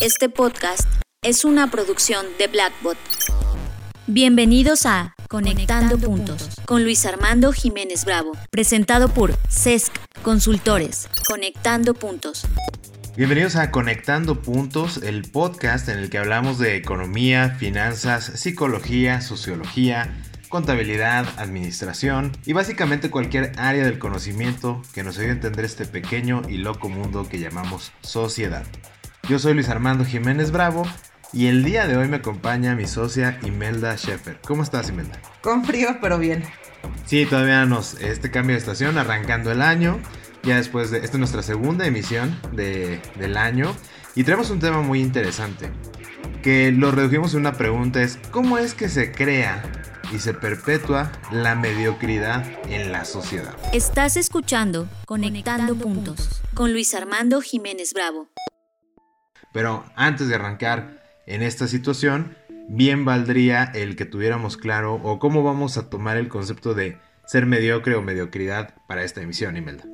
Este podcast es una producción de Blackbot. Bienvenidos a Conectando, Puntos con Luis Armando Jiménez Bravo, presentado por CESC Consultores. Conectando Puntos. Bienvenidos a Conectando Puntos, el podcast en el que hablamos de economía, finanzas, psicología, sociología, contabilidad, administración y básicamente cualquier área del conocimiento que nos ayude a entender este pequeño y loco mundo que llamamos sociedad. Yo soy Luis Armando Jiménez Bravo y el día de hoy me acompaña mi socia Imelda Sheffer. ¿Cómo estás, Imelda? Con frío, pero bien. Sí, todavía nos. Este cambio de estación, arrancando el año. Ya después de. Esta es nuestra segunda emisión de, del año. Y tenemos un tema muy interesante. Que lo redujimos en una pregunta: es ¿cómo es que se crea y se perpetúa la mediocridad en la sociedad? Estás escuchando Conectando, Puntos con Luis Armando Jiménez Bravo. Pero antes de arrancar en esta situación, bien valdría el que tuviéramos claro o cómo vamos a tomar el concepto de ser mediocre o mediocridad para esta emisión, Imelda.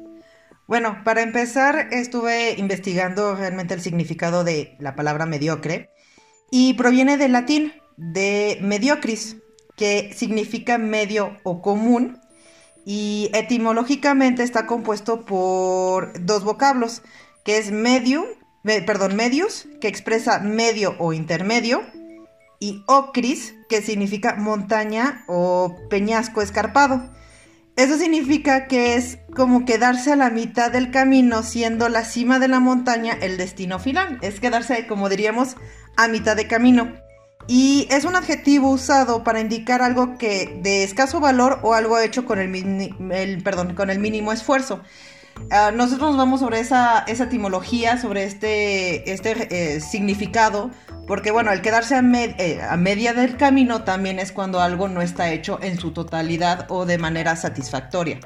Bueno, para empezar, estuve investigando realmente el significado de la palabra mediocre y proviene del latín de mediocris, que significa medio o común y etimológicamente está compuesto por dos vocablos, que es medium perdón, medios, que expresa medio o intermedio, y ocris, que significa montaña o peñasco escarpado. Eso significa que es como quedarse a la mitad del camino, siendo la cima de la montaña el destino final. Es quedarse, como diríamos, a mitad de camino. Y es un adjetivo usado para indicar algo que de escaso valor o algo hecho con el, perdón, con el mínimo esfuerzo. Ah, nosotros nos vamos sobre esa, etimología, sobre este, este eh, significado, porque bueno, el quedarse a, eh, a, media del camino también es cuando algo no está hecho en su totalidad o de manera satisfactoria.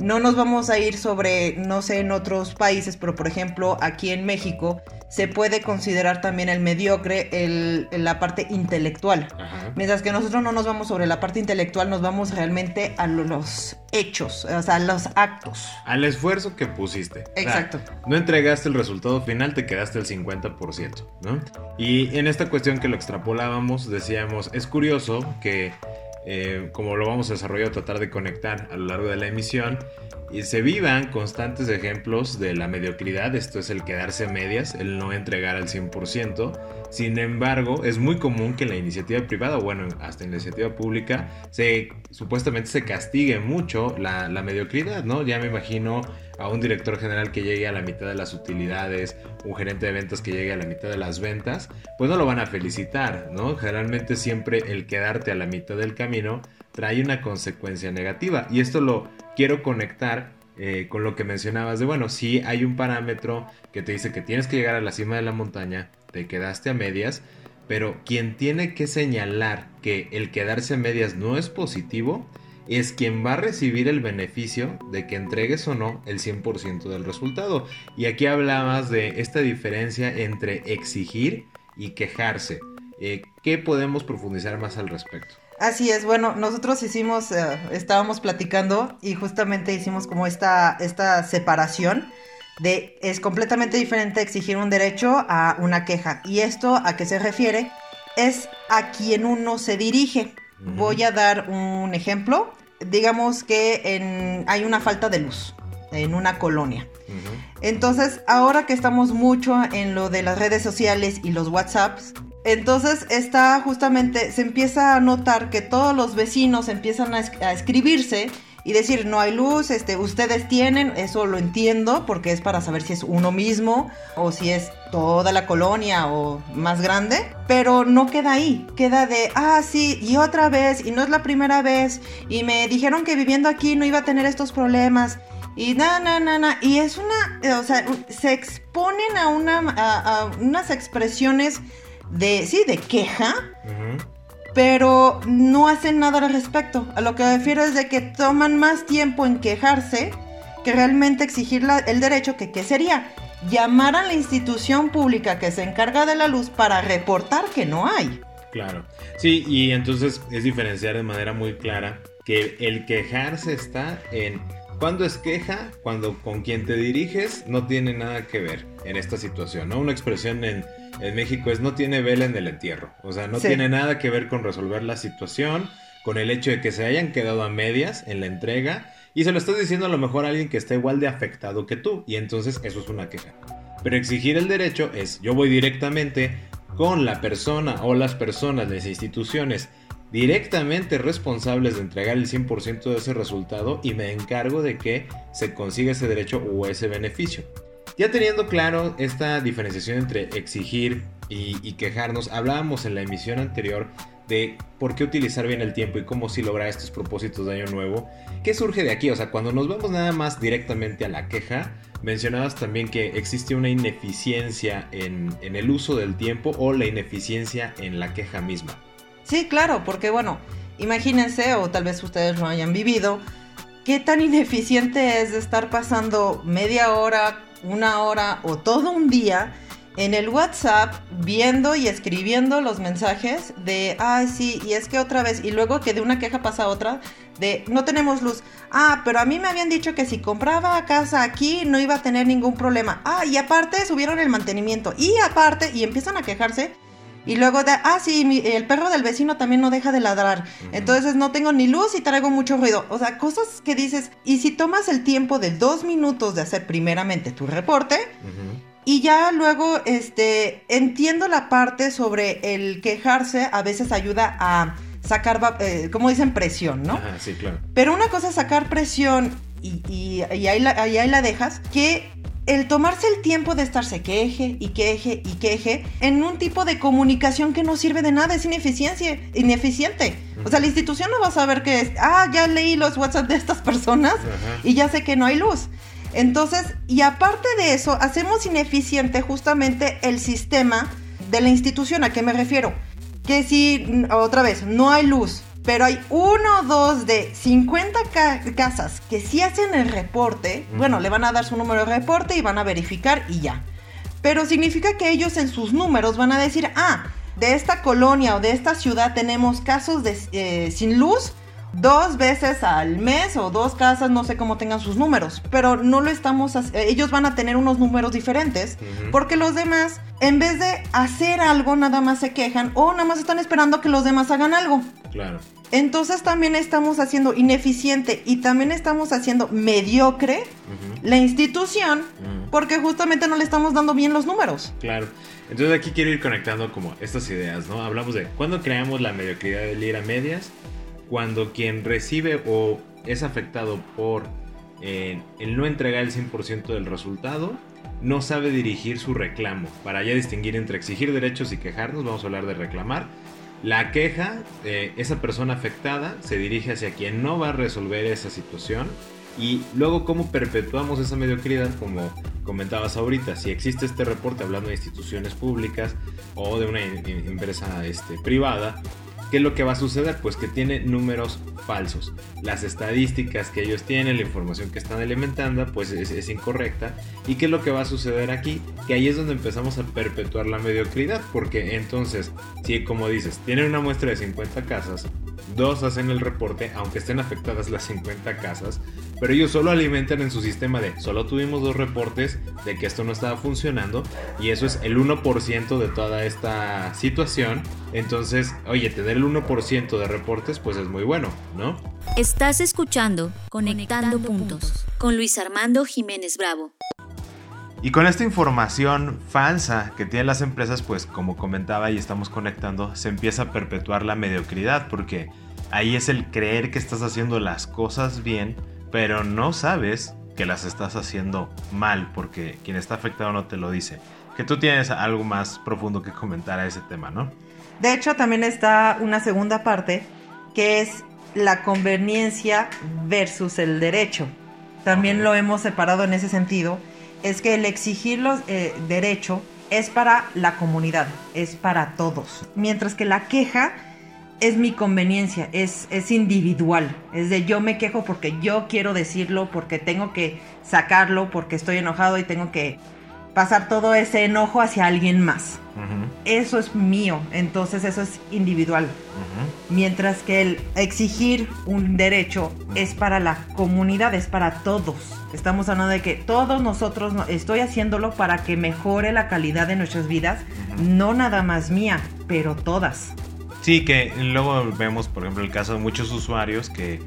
No nos vamos a ir sobre, no sé, en otros países, pero por ejemplo aquí en México se puede considerar también el mediocre el, la parte intelectual. Mientras que nosotros no nos vamos sobre la parte intelectual, nos vamos realmente a los hechos, o sea, a los actos. Al esfuerzo que pusiste. Exacto. no entregaste el resultado final, te quedaste el 50%, ¿no? Y en esta cuestión que lo extrapolábamos, decíamos, es curioso que eh, como lo vamos a desarrollar, tratar de conectar a lo largo de la emisión, y se vivan constantes ejemplos de la mediocridad, esto es el quedarse medias, el no entregar al 100%. Sin embargo, es muy común que en la iniciativa privada, o bueno, hasta en la iniciativa pública, se supuestamente se castigue mucho la, mediocridad, ¿no? Ya me imagino a un director general que llegue a la mitad de las utilidades, un gerente de ventas que llegue a la mitad de las ventas, pues no lo van a felicitar, ¿no? Generalmente siempre el quedarte a la mitad del camino trae una consecuencia negativa. Y esto lo quiero conectar eh, con lo que mencionabas de, bueno, si hay un parámetro que te dice que tienes que llegar a la cima de la montaña, te quedaste a medias, pero quien tiene que señalar que el quedarse a medias no es positivo, es quien va a recibir el beneficio de que entregues o no el 100% del resultado. Y aquí hablabas de esta diferencia entre exigir y quejarse. Eh, ¿Qué podemos profundizar más al respecto? Así es, bueno, nosotros hicimos, eh, estábamos platicando y justamente hicimos como esta, esta separación de es completamente diferente exigir un derecho a una queja. Y esto a qué se refiere es a quien uno se dirige. Voy a dar un ejemplo. Digamos que hay una falta de luz en una colonia. Entonces, ahora que estamos mucho en lo de las redes sociales y los WhatsApps, entonces está justamente, se empieza a notar que todos los vecinos empiezan a, escribirse y decir, no hay luz, este, ustedes tienen, eso lo entiendo, porque es para saber si es uno mismo o si es toda la colonia o más grande, pero no queda ahí, queda de, ah, sí, y otra vez, y no es la primera vez, y me dijeron que viviendo aquí no iba a tener estos problemas. Y na, na, na, na. Y es una, o sea, se exponen a, una, a unas expresiones de, sí, de queja, pero no hacen nada al respecto. A lo que me refiero es de que toman más tiempo en quejarse que realmente exigir el derecho, que ¿qué sería? Llamar a la institución pública que se encarga de la luz para reportar que no hay. Claro. Sí, y entonces es diferenciar de manera muy clara que el quejarse está en cuando es queja, cuando con quien te diriges no tiene nada que ver en esta situación, ¿no? Una expresión en en México es no tiene vela en el entierro. O sea, no tiene nada que ver con resolver la situación, con el hecho de que se hayan quedado a medias en la entrega. Y se lo estás diciendo a lo mejor a alguien que está igual de afectado que tú. Y entonces eso es una queja. Pero exigir el derecho es yo voy directamente con la persona o las personas, las instituciones directamente responsables de entregar el 100% de ese resultado y me encargo de que se consiga ese derecho o ese beneficio. Ya teniendo claro esta diferenciación entre exigir y, quejarnos, hablábamos en la emisión anterior de por qué utilizar bien el tiempo y cómo si lograr estos propósitos de año nuevo. ¿Qué surge de aquí? O sea, cuando nos vamos nada más directamente a la queja, mencionabas también que existe una ineficiencia en el uso del tiempo o la ineficiencia en la queja misma. Sí, claro, porque bueno, imagínense, o tal vez ustedes lo hayan vivido, qué tan ineficiente es estar pasando media hora, una hora o todo un día en el WhatsApp viendo y escribiendo los mensajes de, ay, sí, y es que otra vez, y luego que de una queja pasa a otra, de, no tenemos luz. Ah, pero a mí me habían dicho que si compraba casa aquí no iba a tener ningún problema. Ah, y aparte subieron el mantenimiento. Y aparte, y empiezan a quejarse y luego de, ah, sí, el perro del vecino también no deja de ladrar. Entonces no tengo ni luz y traigo mucho ruido. O sea, cosas que dices, y si tomas el tiempo de dos minutos de hacer primeramente tu reporte, y ya luego, este, entiendo la parte sobre el quejarse, a veces ayuda a sacar, eh, como dicen, presión, ¿no? Ajá, sí, claro. Pero una cosa es sacar presión y, y, ahí la, ahí la dejas, que el tomarse el tiempo de estarse queje y queje y queje en un tipo de comunicación que no sirve de nada, es ineficiencia, ineficiente. O sea, la institución no va a saber que es, ah, ya leí los WhatsApp de estas personas y ya sé que no hay luz. Entonces, y aparte de eso, hacemos ineficiente justamente el sistema de la institución. ¿A qué me refiero? Que si, otra vez, no hay luz, pero hay uno o dos de 50 casas que sí hacen el reporte. Bueno, le van a dar su número de reporte y van a verificar y ya. Pero significa que ellos en sus números van a decir, ah, de esta colonia o de esta ciudad tenemos casos de, eh, sin luz dos veces al mes o dos casas, no sé cómo tengan sus números, pero no lo estamos, ellos van a tener unos números diferentes porque los demás, en vez de hacer algo, nada más se quejan o nada más están esperando que los demás hagan algo. Claro. Entonces también estamos haciendo ineficiente y también estamos haciendo mediocre la institución porque justamente no le estamos dando bien los números. Claro. Entonces aquí quiero ir conectando como estas ideas, ¿no? Hablamos de cuándo creamos la mediocridad del ir a medias cuando quien recibe o es afectado por eh, el no entregar el 100% del resultado, no sabe dirigir su reclamo. Para ya distinguir entre exigir derechos y quejarnos, vamos a hablar de reclamar. La queja, eh, esa persona afectada se dirige hacia quien no va a resolver esa situación. Y luego, ¿cómo perpetuamos esa mediocridad? Como comentabas ahorita, si existe este reporte hablando de instituciones públicas o de una empresa este, privada, ¿Qué es lo que va a suceder? Pues que tiene números falsos. Las estadísticas que ellos tienen, la información que están alimentando, pues es, incorrecta. ¿Y qué es lo que va a suceder aquí? Que ahí es donde empezamos a perpetuar la mediocridad. Porque entonces, si como dices, tienen una muestra de 50 casas, dos hacen el reporte, aunque estén afectadas las 50 casas, pero ellos solo alimentan en su sistema de solo tuvimos dos reportes de que esto no estaba funcionando y eso es el 1% de toda esta situación. Entonces, oye, tener el 1% de reportes pues es muy bueno, ¿no? Estás escuchando Conectando, puntos con Luis Armando Jiménez Bravo. Y con esta información falsa que tienen las empresas, pues como comentaba y estamos conectando, se empieza a perpetuar la mediocridad, porque ahí es el creer que estás haciendo las cosas bien, pero no sabes que las estás haciendo mal, porque quien está afectado no te lo dice. Que tú tienes algo más profundo que comentar a ese tema, ¿no? De hecho, también está una segunda parte, que es la conveniencia versus el derecho. También lo hemos separado en ese sentido es que el exigir los eh, derechos es para la comunidad, es para todos. Mientras que la queja es mi conveniencia, es, es individual. Es de yo me quejo porque yo quiero decirlo, porque tengo que sacarlo, porque estoy enojado y tengo que pasar todo ese enojo hacia alguien más. Eso es mío, entonces eso es individual. Mientras que el exigir un derecho es para la comunidad, es para todos. Estamos hablando de que todos nosotros no- estoy haciéndolo para que mejore la calidad de nuestras vidas, no nada más mía, pero todas. Sí, que luego vemos, por ejemplo, el caso de muchos usuarios que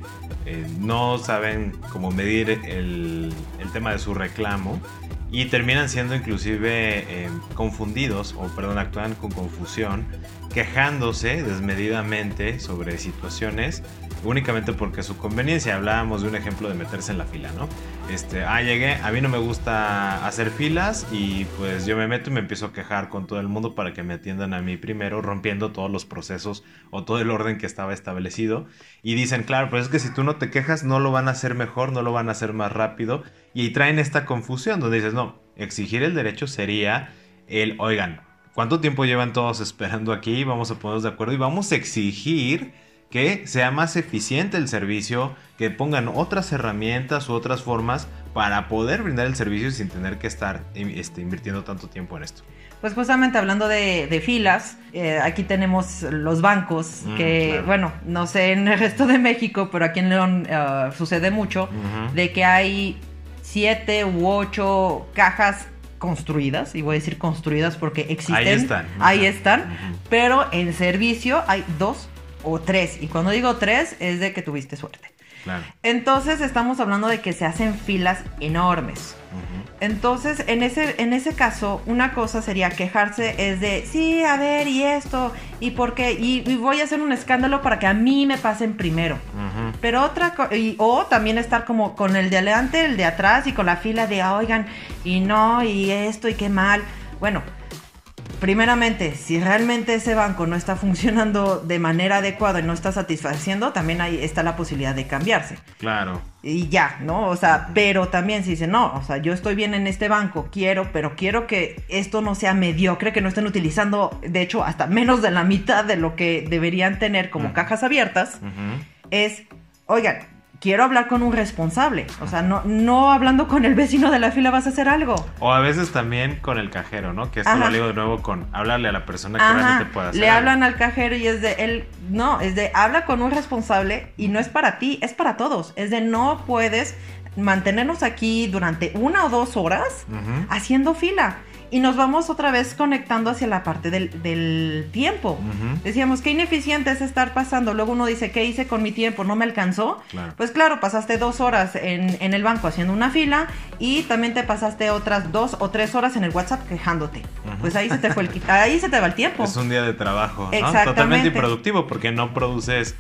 eh, no saben cómo medir el, el tema de su reclamo y terminan siendo inclusive eh, confundidos, o perdón, actúan con confusión, quejándose desmedidamente sobre situaciones únicamente porque su conveniencia. Hablábamos de un ejemplo de meterse en la fila, ¿no? Este, ah, llegué, a mí no me gusta hacer filas y pues yo me meto y me empiezo a quejar con todo el mundo para que me atiendan a mí primero, rompiendo todos los procesos o todo el orden que estaba establecido. Y dicen, claro, pues es que si tú no te quejas, no lo van a hacer mejor, no lo van a hacer más rápido. Y traen esta confusión donde dices, no, exigir el derecho sería el, oigan, ¿cuánto tiempo llevan todos esperando aquí? Vamos a ponernos de acuerdo y vamos a exigir que sea más eficiente el servicio, que pongan otras herramientas u otras formas para poder brindar el servicio sin tener que estar este, invirtiendo tanto tiempo en esto. Pues justamente hablando de, de filas, eh, aquí tenemos los bancos, Mm, que claro. bueno, no sé en el resto de México, pero aquí en León eh, sucede mucho, de que hay siete u ocho cajas construidas, y voy a decir construidas porque existen. Ahí están. Ahí están, pero en servicio hay dos o tres. Y cuando digo tres es de que tuviste suerte. Claro. Entonces estamos hablando de que se hacen filas enormes. Entonces, en ese, en ese caso, una cosa sería quejarse es de, sí, a ver, y esto, y por qué, y, y voy a hacer un escándalo para que a mí me pasen primero. Pero otra, co- y, o también estar como con el de adelante, el de atrás y con la fila de, oigan, y no, y esto, y qué mal. Bueno, primeramente, si realmente ese banco no está funcionando de manera adecuada y no está satisfaciendo, también ahí está la posibilidad de cambiarse Claro. y ya, ¿no? O sea, pero también si dice, no, o sea, yo estoy bien en este banco, quiero, pero quiero que esto no sea mediocre, que no estén utilizando, de hecho, hasta menos de la mitad de lo que deberían tener como cajas abiertas, es, oigan, quiero hablar con un responsable. O sea, no, no hablando con el vecino de la fila vas a hacer algo. O a veces también con el cajero, ¿no? Que esto Ajá. lo ligo de nuevo con hablarle a la persona que Ajá, realmente pueda hacer. le algo. hablan al cajero y es de él, no, es de habla con un responsable y no es para ti, es para todos. Es de no puedes mantenernos aquí durante una o dos horas haciendo fila. Y nos vamos otra vez conectando hacia la parte del, del tiempo. Decíamos, qué ineficiente es estar pasando. Luego uno dice, ¿qué hice con mi tiempo? ¿No me alcanzó? Claro. Pues claro, pasaste dos horas en, en el banco haciendo una fila y también te pasaste otras dos o tres horas en el WhatsApp quejándote. Pues ahí se te fue el, ahí se te va el tiempo. Es un día de trabajo, ¿no? Exactamente. Totalmente improductivo porque no produces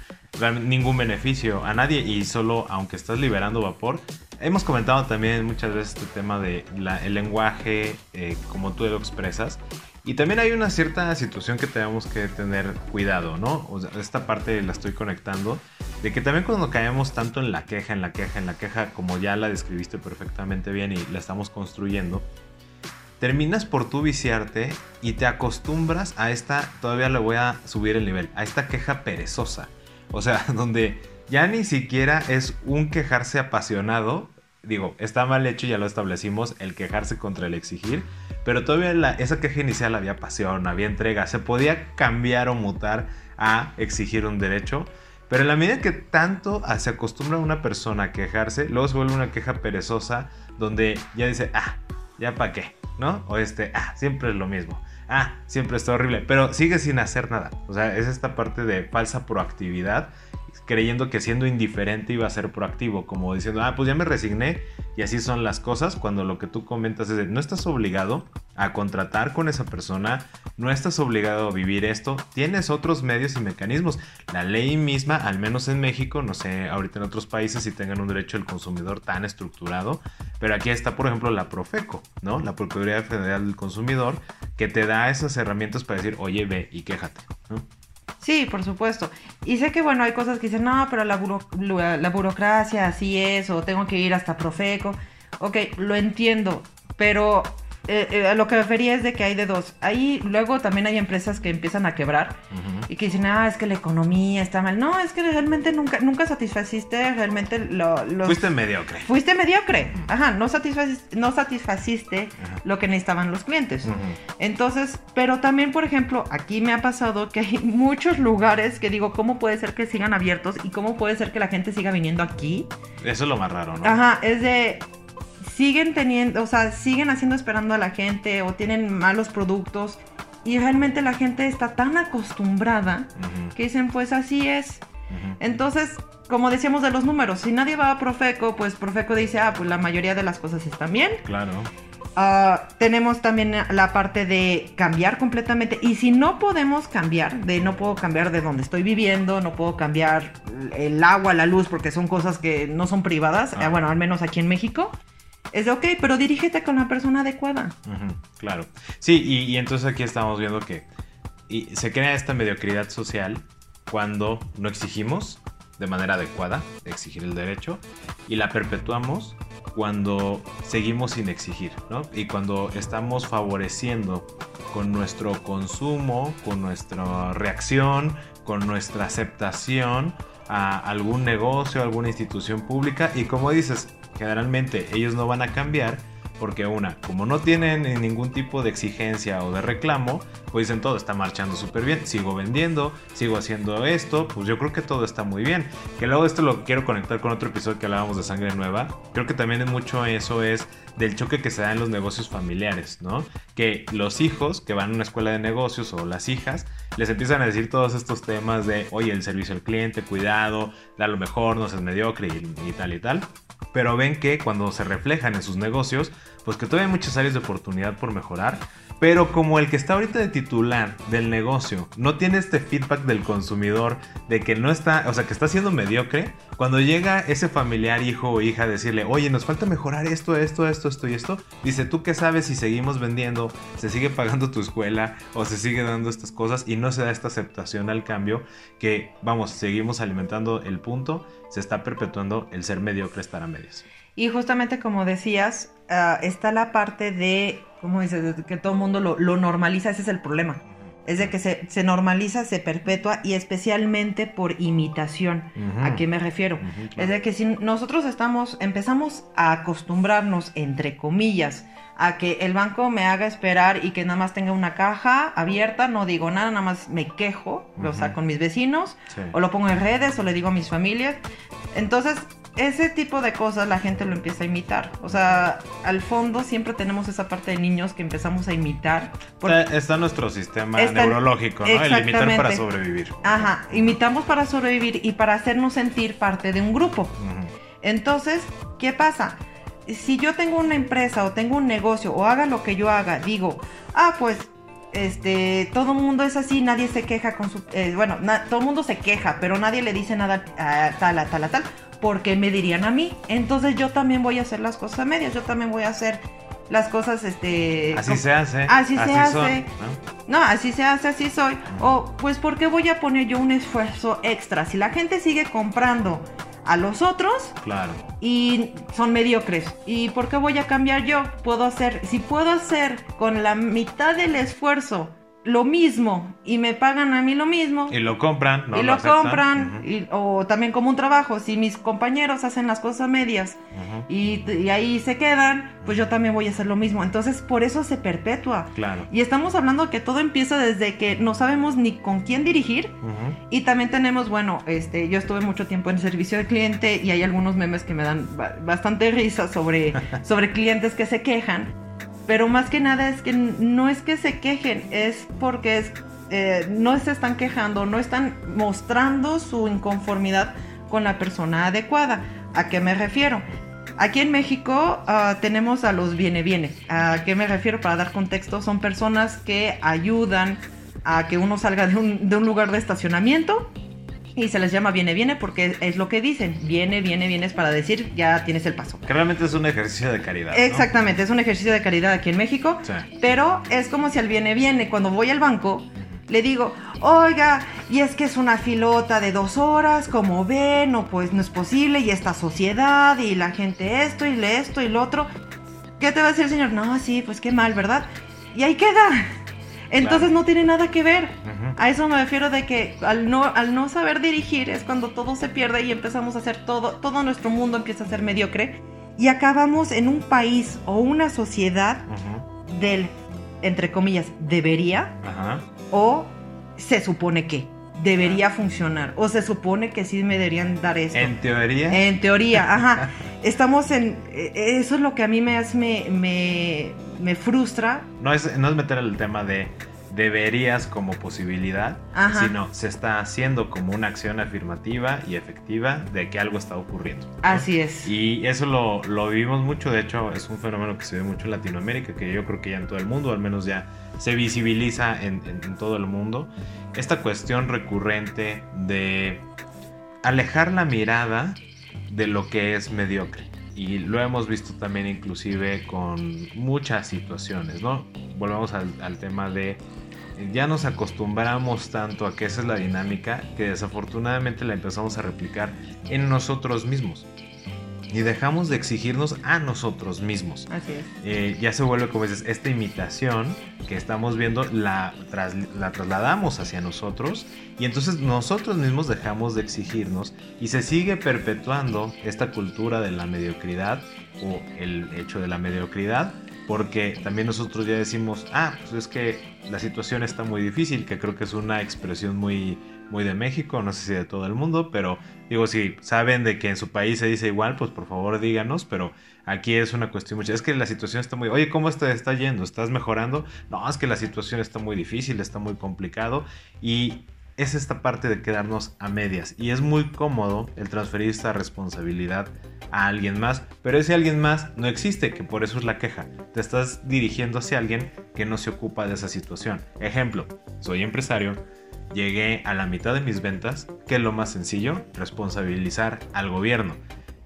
ningún beneficio a nadie y solo, aunque estás liberando vapor, hemos comentado también muchas veces este tema de la- el lenguaje, eh, como tú lo expresas. Y también hay una cierta situación que tenemos que tener cuidado, ¿no? Esta parte la estoy conectando, de que también cuando caemos tanto en la queja, en la queja, en la queja, como ya la describiste perfectamente bien y la estamos construyendo, terminas por tú viciarte y te acostumbras a esta, todavía le voy a subir el nivel, a esta queja perezosa. O sea, donde ya ni siquiera es un quejarse apasionado. Digo, está mal hecho, ya lo establecimos, el quejarse contra el exigir. Pero todavía la- esa queja inicial había pasión, había entrega. Se podía cambiar o mutar a exigir un derecho. Pero en la medida que tanto se acostumbra una persona a quejarse, luego se vuelve una queja perezosa donde ya dice, ah, ya para qué, ¿no? O este, ah, siempre es lo mismo. Ah, siempre está horrible, pero sigue sin hacer nada. O sea, es esta parte de falsa proactividad, creyendo que siendo indiferente iba a ser proactivo, como diciendo, ah, pues ya me resigné y así son las cosas, cuando lo que tú comentas es de, no estás obligado a contratar con esa persona, no estás obligado a vivir esto, tienes otros medios y mecanismos. La ley misma, al menos en México, no sé, ahorita en otros países si tengan un derecho del consumidor tan estructurado, pero aquí está, por ejemplo, la Profeco, ¿no? La Procuraduría Federal del Consumidor, que te da esas herramientas para decir, oye, ve y quéjate. Sí, por supuesto. Y sé que, bueno, hay cosas que dicen, no, pero la, la burocracia así es, o tengo que ir hasta Profeco. Ok, lo entiendo, pero eh, eh, a lo que refería es de que hay de dos. Ahí luego también hay empresas que empiezan a quebrar Ujú. y que dicen, ah, es que la economía está mal. No, es que realmente nunca, nunca satisfaciste realmente lo, los... Fuiste mediocre. Fuiste mediocre. Ajá, no, satisfaciste, no satisfaciste Ajá. lo que necesitaban los clientes. Ujú. Entonces, pero también, por ejemplo, aquí me ha pasado que hay muchos lugares que digo, ¿cómo puede ser que sigan abiertos y cómo puede ser que la gente siga viniendo aquí? Eso es lo más raro, ¿no? Ajá, es de siguen teniendo, o sea, siguen haciendo esperando a la gente o tienen malos productos y realmente la gente está tan acostumbrada Ujú, que dicen, pues así es. ujú. Entonces, como decíamos de los números, si nadie va a Profeco, pues Profeco dice, ah, pues la mayoría de las cosas están bien. Claro. Ah, tenemos también la parte de cambiar completamente. Y si no podemos cambiar, de no puedo cambiar de donde estoy viviendo, no puedo cambiar el agua, la luz, porque son cosas que no son privadas, Ah. eh, bueno, al menos aquí en México, es de ok, pero dirígete con la persona adecuada. Claro. Sí, y, entonces aquí estamos viendo que se crea esta mediocridad social cuando no exigimos de manera adecuada, exigir el derecho, y la perpetuamos cuando seguimos sin exigir, ¿no? Y cuando estamos favoreciendo con nuestro consumo, con nuestra reacción, con nuestra aceptación a algún negocio, alguna institución pública, y como dices, generalmente ellos no van a cambiar porque una, como no tienen ningún tipo de exigencia o de reclamo, pues dicen todo está marchando súper bien, sigo vendiendo, sigo haciendo esto, pues yo creo que todo está muy bien. Que luego esto lo quiero conectar con otro episodio que hablábamos de sangre nueva. Creo que también es mucho eso es del choque que se da en los negocios familiares, ¿no? Que los hijos que van a una escuela de negocios o las hijas les empiezan a decir todos estos temas de, oye, el servicio al cliente, cuidado, da lo mejor, no seas mediocre y, y tal y tal. Pero ven que cuando se reflejan en sus negocios, pues que todavía hay muchas áreas de oportunidad por mejorar. Pero como el que está ahorita de titular del negocio no tiene este feedback del consumidor de que no está, o sea, que está siendo mediocre, cuando llega ese familiar, hijo o hija a decirle, oye, nos falta mejorar esto, esto, esto, esto y esto, dice, ¿tú qué sabes si seguimos vendiendo, se sigue pagando tu escuela o se sigue dando estas cosas y no se da esta aceptación al cambio que, vamos, seguimos alimentando el punto, se está perpetuando el ser mediocre estar a medias. Y justamente como decías, ah, está la parte de, ¿cómo dices? De que todo el mundo lo, lo normaliza, ese es el problema. Es de que se, se normaliza, se perpetúa y especialmente por imitación. ¿A qué me refiero? Claro. Es de que si nosotros estamos, empezamos a acostumbrarnos, entre comillas, a que el banco me haga esperar y que nada más tenga una caja abierta, no digo nada, nada más me quejo, o sea, con mis vecinos, Sí. o lo pongo en redes, o le digo a mis familias. Entonces, ese tipo de cosas la gente lo empieza a imitar. O sea, al fondo siempre tenemos esa parte de niños que empezamos a imitar. Está, está nuestro sistema Está- neurológico, ¿no? El imitar para sobrevivir. Ajá, imitamos para sobrevivir y para hacernos sentir parte de un grupo. Entonces, ¿qué pasa? Si yo tengo una empresa o tengo un negocio o haga lo que yo haga, digo, ah, pues, este, todo el mundo es así, nadie se queja con su, eh, bueno, na- todo el mundo se queja, pero nadie le dice nada a tal, a tal, a tal, porque me dirían a mí. Entonces yo también voy a hacer las cosas a medias, yo también voy a hacer las cosas, este... Así se hace. Así se hace. ¿no? no, así se hace, así soy. O, pues, ¿por qué voy a poner yo un esfuerzo extra? Si la gente sigue comprando a los otros Claro. y son mediocres, ¿y por qué voy a cambiar yo? Puedo hacer, si puedo hacer con la mitad del esfuerzo lo mismo y me pagan a mí lo mismo. Y lo compran, ¿no? y lo, compran, y- o también como un trabajo, si mis compañeros hacen las cosas a medias y, y ahí se quedan, pues yo también voy a hacer lo mismo. Entonces, por eso se perpetúa. Claro. Y estamos hablando que todo empieza desde que no sabemos ni con quién dirigir. Y también tenemos, bueno, este, yo estuve mucho tiempo en servicio de cliente y hay algunos memes que me dan ba- bastante risa sobre, sobre clientes que se quejan. Pero más que nada es que no es que se quejen, es porque es, eh, no se están quejando, no están mostrando su inconformidad con la persona adecuada. ¿A qué me refiero? Aquí en México ah, tenemos a los viene viene. ¿A qué me refiero para dar contexto? Son personas que ayudan a que uno salga de un, de un lugar de estacionamiento y se les llama viene viene porque es lo que dicen. Viene, viene, viene es para decir ya tienes el paso. Que realmente es un ejercicio de caridad. ¿no? Exactamente, es un ejercicio de caridad aquí en México. Sí. Pero es como si al viene viene, cuando voy al banco, le digo, oiga, y es que es una filota de dos horas, como ven, o pues no es posible, y esta sociedad, y la gente esto, y le esto, y lo otro. ¿Qué te va a decir el señor? No, sí, pues qué mal, ¿verdad? Y ahí queda. Entonces no tiene nada que ver. A eso me refiero de que al no, al no saber dirigir es cuando todo se pierde y empezamos a hacer todo, todo nuestro mundo empieza a ser mediocre y acabamos en un país o una sociedad del, entre comillas, debería o se supone que debería funcionar o se supone que sí me deberían dar esto. En teoría. En teoría, ajá. Estamos en... Eh, eso es lo que a mí me, me, me, frustra. No es, no es meter el tema de deberías como posibilidad, sino se está haciendo como una acción afirmativa y efectiva de que algo está ocurriendo. Así es. Y eso lo, lo, vivimos mucho, de hecho es un fenómeno que se ve mucho en Latinoamérica, que yo creo que ya en todo el mundo, al menos ya se visibiliza en, en todo el mundo, esta cuestión recurrente de alejar la mirada de lo que es mediocre. Y lo hemos visto también inclusive con muchas situaciones, ¿no? Volvemos al, al tema de ya nos acostumbramos tanto a que esa es la dinámica que desafortunadamente la empezamos a replicar en nosotros mismos y dejamos de exigirnos a nosotros mismos. Así es. Eh, ya se vuelve, como dices, esta imitación que estamos viendo la, la trasladamos hacia nosotros y entonces nosotros mismos dejamos de exigirnos y se sigue perpetuando esta cultura de la mediocridad o el hecho de la mediocridad porque también nosotros ya decimos, ah, pues es que la situación está muy difícil, que creo que es una expresión muy muy de México, no sé si de todo el mundo, pero digo, si saben de que en su país se dice igual, pues por favor díganos, pero aquí es una cuestión mucha. Es que la situación está muy, oye, ¿cómo te está yendo? ¿Estás mejorando? No, es que la situación está muy difícil, está muy complicado y es esta parte de quedarnos a medias y es muy cómodo el transferir esta responsabilidad a alguien más, pero ese alguien más no existe, que por eso es la queja. Te estás dirigiendo hacia alguien que no se ocupa de esa situación. Ejemplo, soy empresario, llegué a la mitad de mis ventas, que es lo más sencillo, responsabilizar al gobierno.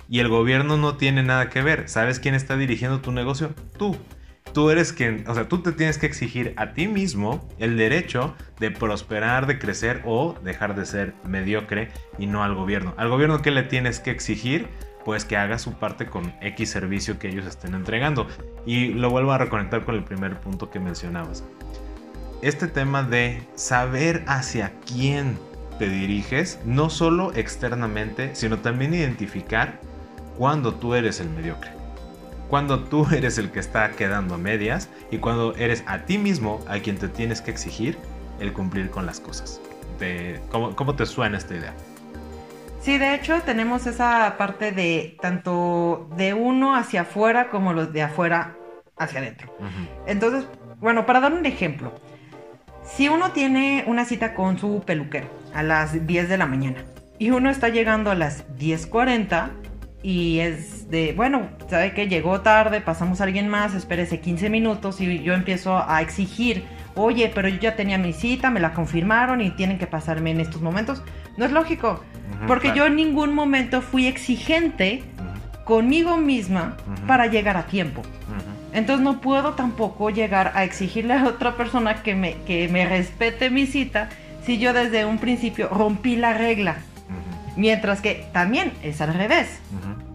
Y el gobierno no tiene nada que ver. ¿Sabes quién está dirigiendo tu negocio? Tú. Tú eres quien, o sea, tú te tienes que exigir a ti mismo el derecho de prosperar, de crecer o dejar de ser mediocre y no al gobierno. ¿Al gobierno qué le tienes que exigir? Pues que haga su parte con X servicio que ellos estén entregando. Y lo vuelvo a reconectar con el primer punto que mencionabas este tema de saber hacia quién te diriges, no solo externamente, sino también identificar cuando tú eres el mediocre, cuando tú eres el que está quedando a medias y cuando eres a ti mismo a quien te tienes que exigir el cumplir con las cosas. ¿cómo, ¿Cómo te suena esta idea? Sí, de hecho tenemos esa parte de tanto de uno hacia afuera como los de afuera hacia adentro. Entonces, bueno, para dar un ejemplo, si uno tiene una cita con su peluquero a las 10 de la mañana y uno está llegando a las 10.40 y es de, bueno, sabe que llegó tarde, pasamos a alguien más, espérese 15 minutos y yo empiezo a exigir, oye, pero yo ya tenía mi cita, me la confirmaron y tienen que pasarme en estos momentos. No es lógico, porque yo en ningún momento fui exigente conmigo misma para llegar a tiempo. Entonces no puedo tampoco llegar a exigirle a otra persona que me, que me respete mi cita si yo desde un principio rompí la regla. Mientras que también es al revés.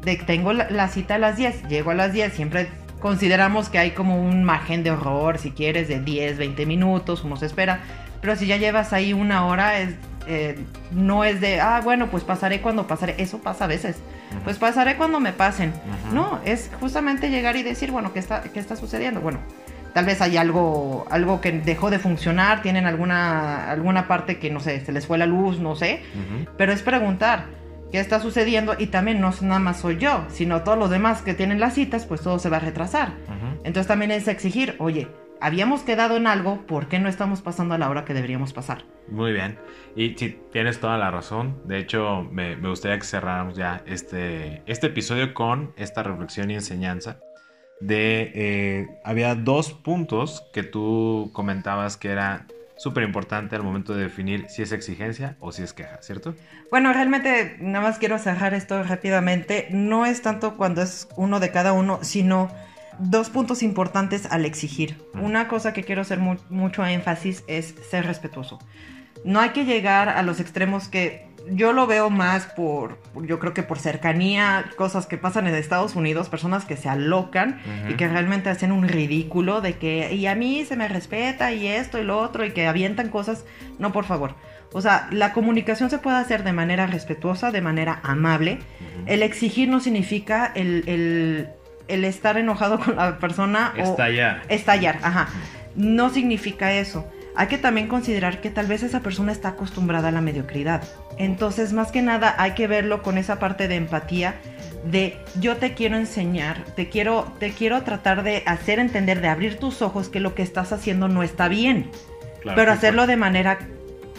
De que tengo la, cita a las 10, llego a las 10, siempre consideramos que hay como un margen de horror, si quieres, de 10, 20 minutos, como se espera. Pero si ya llevas ahí una hora, es, eh, no es de, ah, bueno, pues pasaré cuando pasaré. Eso pasa a veces. Pues pasaré cuando me pasen. No, es justamente llegar y decir, bueno, ¿qué está, qué está sucediendo? Bueno, tal vez hay algo, algo que dejó de funcionar, tienen alguna, alguna parte que, no sé, se les fue la luz, no sé. Pero es preguntar, ¿qué está sucediendo? Y también no nada más soy yo, sino todos los demás que tienen las citas, pues todo se va a retrasar. Entonces también es exigir, oye, habíamos quedado en algo, ¿por qué no estamos pasando a la hora que deberíamos pasar? Muy bien. Y sí, tienes toda la razón. De hecho, me, gustaría que cerráramos ya este, este episodio con esta reflexión y enseñanza. De, eh, había dos puntos que tú comentabas que era súper importante al momento de definir si es exigencia o si es queja, ¿cierto? Bueno, realmente nada más quiero cerrar esto rápidamente. No es tanto cuando es uno de cada uno, sino dos puntos importantes al exigir. Una cosa que quiero hacer mucho énfasis es ser respetuoso. No hay que llegar a los extremos que yo lo veo más por, yo creo que por cercanía, cosas que pasan en Estados Unidos, personas que se alocan y que realmente hacen un ridículo de que, y a mí se me respeta y esto y lo otro y que avientan cosas. No, por favor. O sea, la comunicación se puede hacer de manera respetuosa, de manera amable. El exigir no significa el, el, estar enojado con la persona estallar. o estallar. Ajá. No significa eso hay que también considerar que tal vez esa persona está acostumbrada a la mediocridad. Entonces, más que nada, hay que verlo con esa parte de empatía de yo te quiero enseñar, te quiero, te quiero tratar de hacer entender, de abrir tus ojos que lo que estás haciendo no está bien. pero hacerlo de manera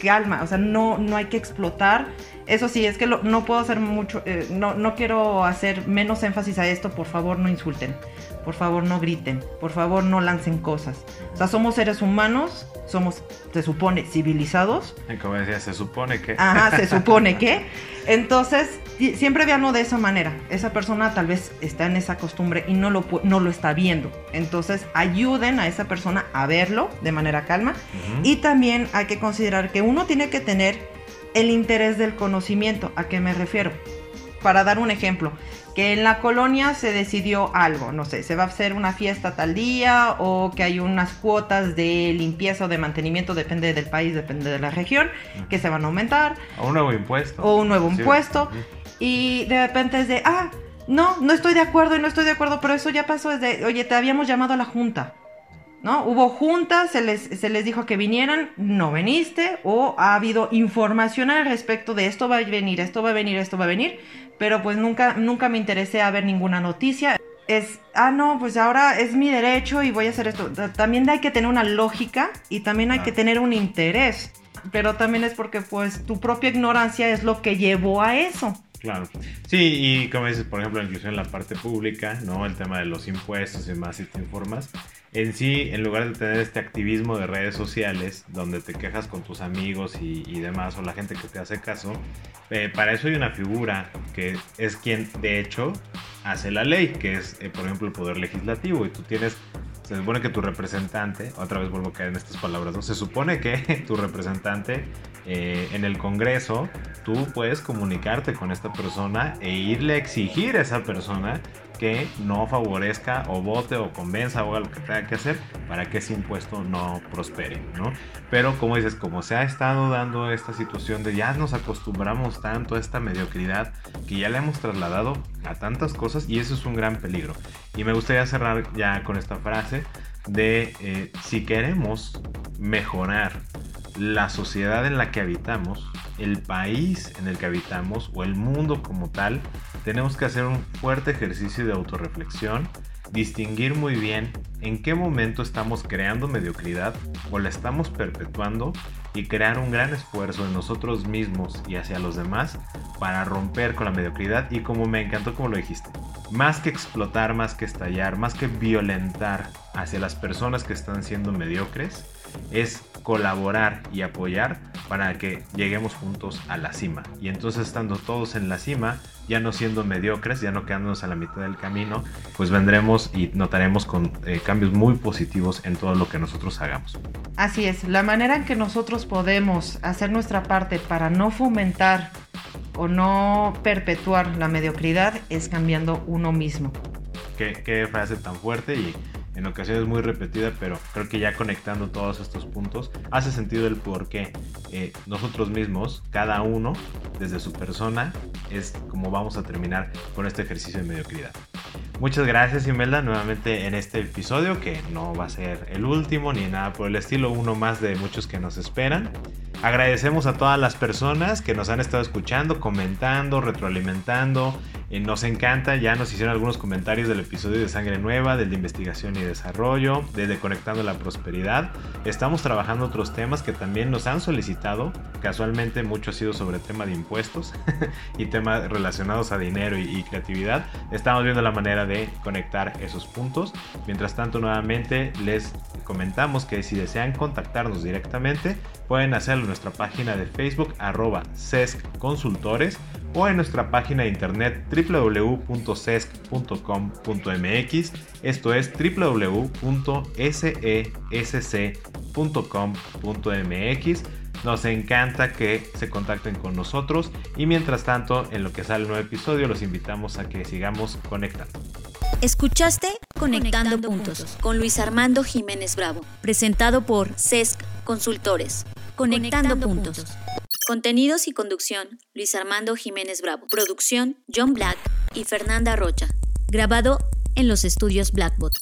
calma, o sea, no, no hay que explotar. Eso sí, es que no puedo hacer mucho, eh, no, no quiero hacer menos énfasis a esto, por favor no insulten, por favor no griten, por favor no lancen cosas. O sea, somos seres humanos, somos, se supone, civilizados. Como decía, se supone que. Ajá, se supone que. Entonces, siempre veanlo de esa manera. Esa persona tal vez está en esa costumbre y no lo, no lo está viendo. Entonces, ayuden a esa persona a verlo de manera calma. Y también hay que considerar que uno tiene que tener el interés del conocimiento. ¿A qué me refiero? Para dar un ejemplo, que en la colonia se decidió algo, no sé, se va a hacer una fiesta tal día o que hay unas cuotas de limpieza o de mantenimiento, depende del país, depende de la región, que se van a aumentar. O un nuevo impuesto. O un nuevo impuesto. Y de repente es de, ah, no, no estoy de acuerdo y no estoy de acuerdo, pero eso ya pasó, es de, oye, te habíamos llamado a la junta. ¿No? Hubo juntas, se les, se les dijo que vinieran, no veniste, o ha habido información al respecto de esto va a venir, esto va a venir, esto va a venir, pero pues nunca, nunca me interesé a ver ninguna noticia. Es, ah, no, pues ahora es mi derecho y voy a hacer esto. También hay que tener una lógica y también hay que tener un interés, pero también es porque pues tu propia ignorancia es lo que llevó a eso. Claro. Sí, y como dices, por ejemplo, incluso en la parte pública, ¿no? El tema de los impuestos y más, si te informas, en sí, en lugar de tener este activismo de redes sociales, donde te quejas con tus amigos y, demás, o la gente que te hace caso, eh, para eso hay una figura que es quien, de hecho, hace la ley, que es, eh, por ejemplo, el Poder Legislativo, y tú tienes se supone que tu representante, otra vez vuelvo a caer en estas palabras, ¿no? Se supone que tu representante eh, en el Congreso, tú puedes comunicarte con esta persona e irle a exigir a esa persona que no favorezca o vote o convenza o haga lo que tenga que hacer para que ese impuesto no prospere, ¿no? Pero como dices, como se ha estado dando esta situación de ya nos acostumbramos tanto a esta mediocridad que ya le hemos trasladado a tantas cosas y eso es un gran peligro. Y me gustaría cerrar ya con esta frase de eh, si queremos mejorar la sociedad en la que habitamos, el país en el que habitamos o el mundo como tal, tenemos que hacer un fuerte ejercicio de autorreflexión, distinguir muy bien en qué momento estamos creando mediocridad o la estamos perpetuando y crear un gran esfuerzo en nosotros mismos y hacia los demás para romper con la mediocridad y como me encantó como lo dijiste, más que explotar, más que estallar, más que violentar hacia las personas que están siendo mediocres, es colaborar y apoyar para que lleguemos juntos a la cima. Y entonces estando todos en la cima, ya no siendo mediocres, ya no quedándonos a la mitad del camino, pues vendremos y notaremos con eh, cambios muy positivos en todo lo que nosotros hagamos. Así es, la manera en que nosotros podemos hacer nuestra parte para no fomentar o no perpetuar la mediocridad es cambiando uno mismo. Qué, qué frase tan fuerte y en ocasiones muy repetida, pero creo que ya conectando todos estos puntos hace sentido el por qué eh, nosotros mismos, cada uno, desde su persona, es como vamos a terminar con este ejercicio de mediocridad. Muchas gracias Imelda nuevamente en este episodio que no va a ser el último ni nada por el estilo, uno más de muchos que nos esperan. Agradecemos a todas las personas que nos han estado escuchando, comentando, retroalimentando, eh, nos encanta, ya nos hicieron algunos comentarios del episodio de Sangre Nueva, del de investigación y desarrollo, desde Conectando la Prosperidad. Estamos trabajando otros temas que también nos han solicitado. Casualmente mucho ha sido sobre tema de impuestos y temas relacionados a dinero y, creatividad. Estamos viendo la manera de conectar esos puntos. Mientras tanto, nuevamente les comentamos que si desean contactarnos directamente, pueden hacerlo en nuestra página de Facebook arroba Consultores o en nuestra página de internet www.cesc.com.mx, esto es www.sesc.com.mx. Nos encanta que se contacten con nosotros y mientras tanto, en lo que sale el nuevo episodio, los invitamos a que sigamos conectando. Escuchaste Conectando, puntos, con Luis Armando Jiménez Bravo, presentado por CESC Consultores. Conectando, puntos. Contenidos y conducción, Luis Armando Jiménez Bravo. Producción, John Black y Fernanda Rocha. Grabado en los estudios Blackbot.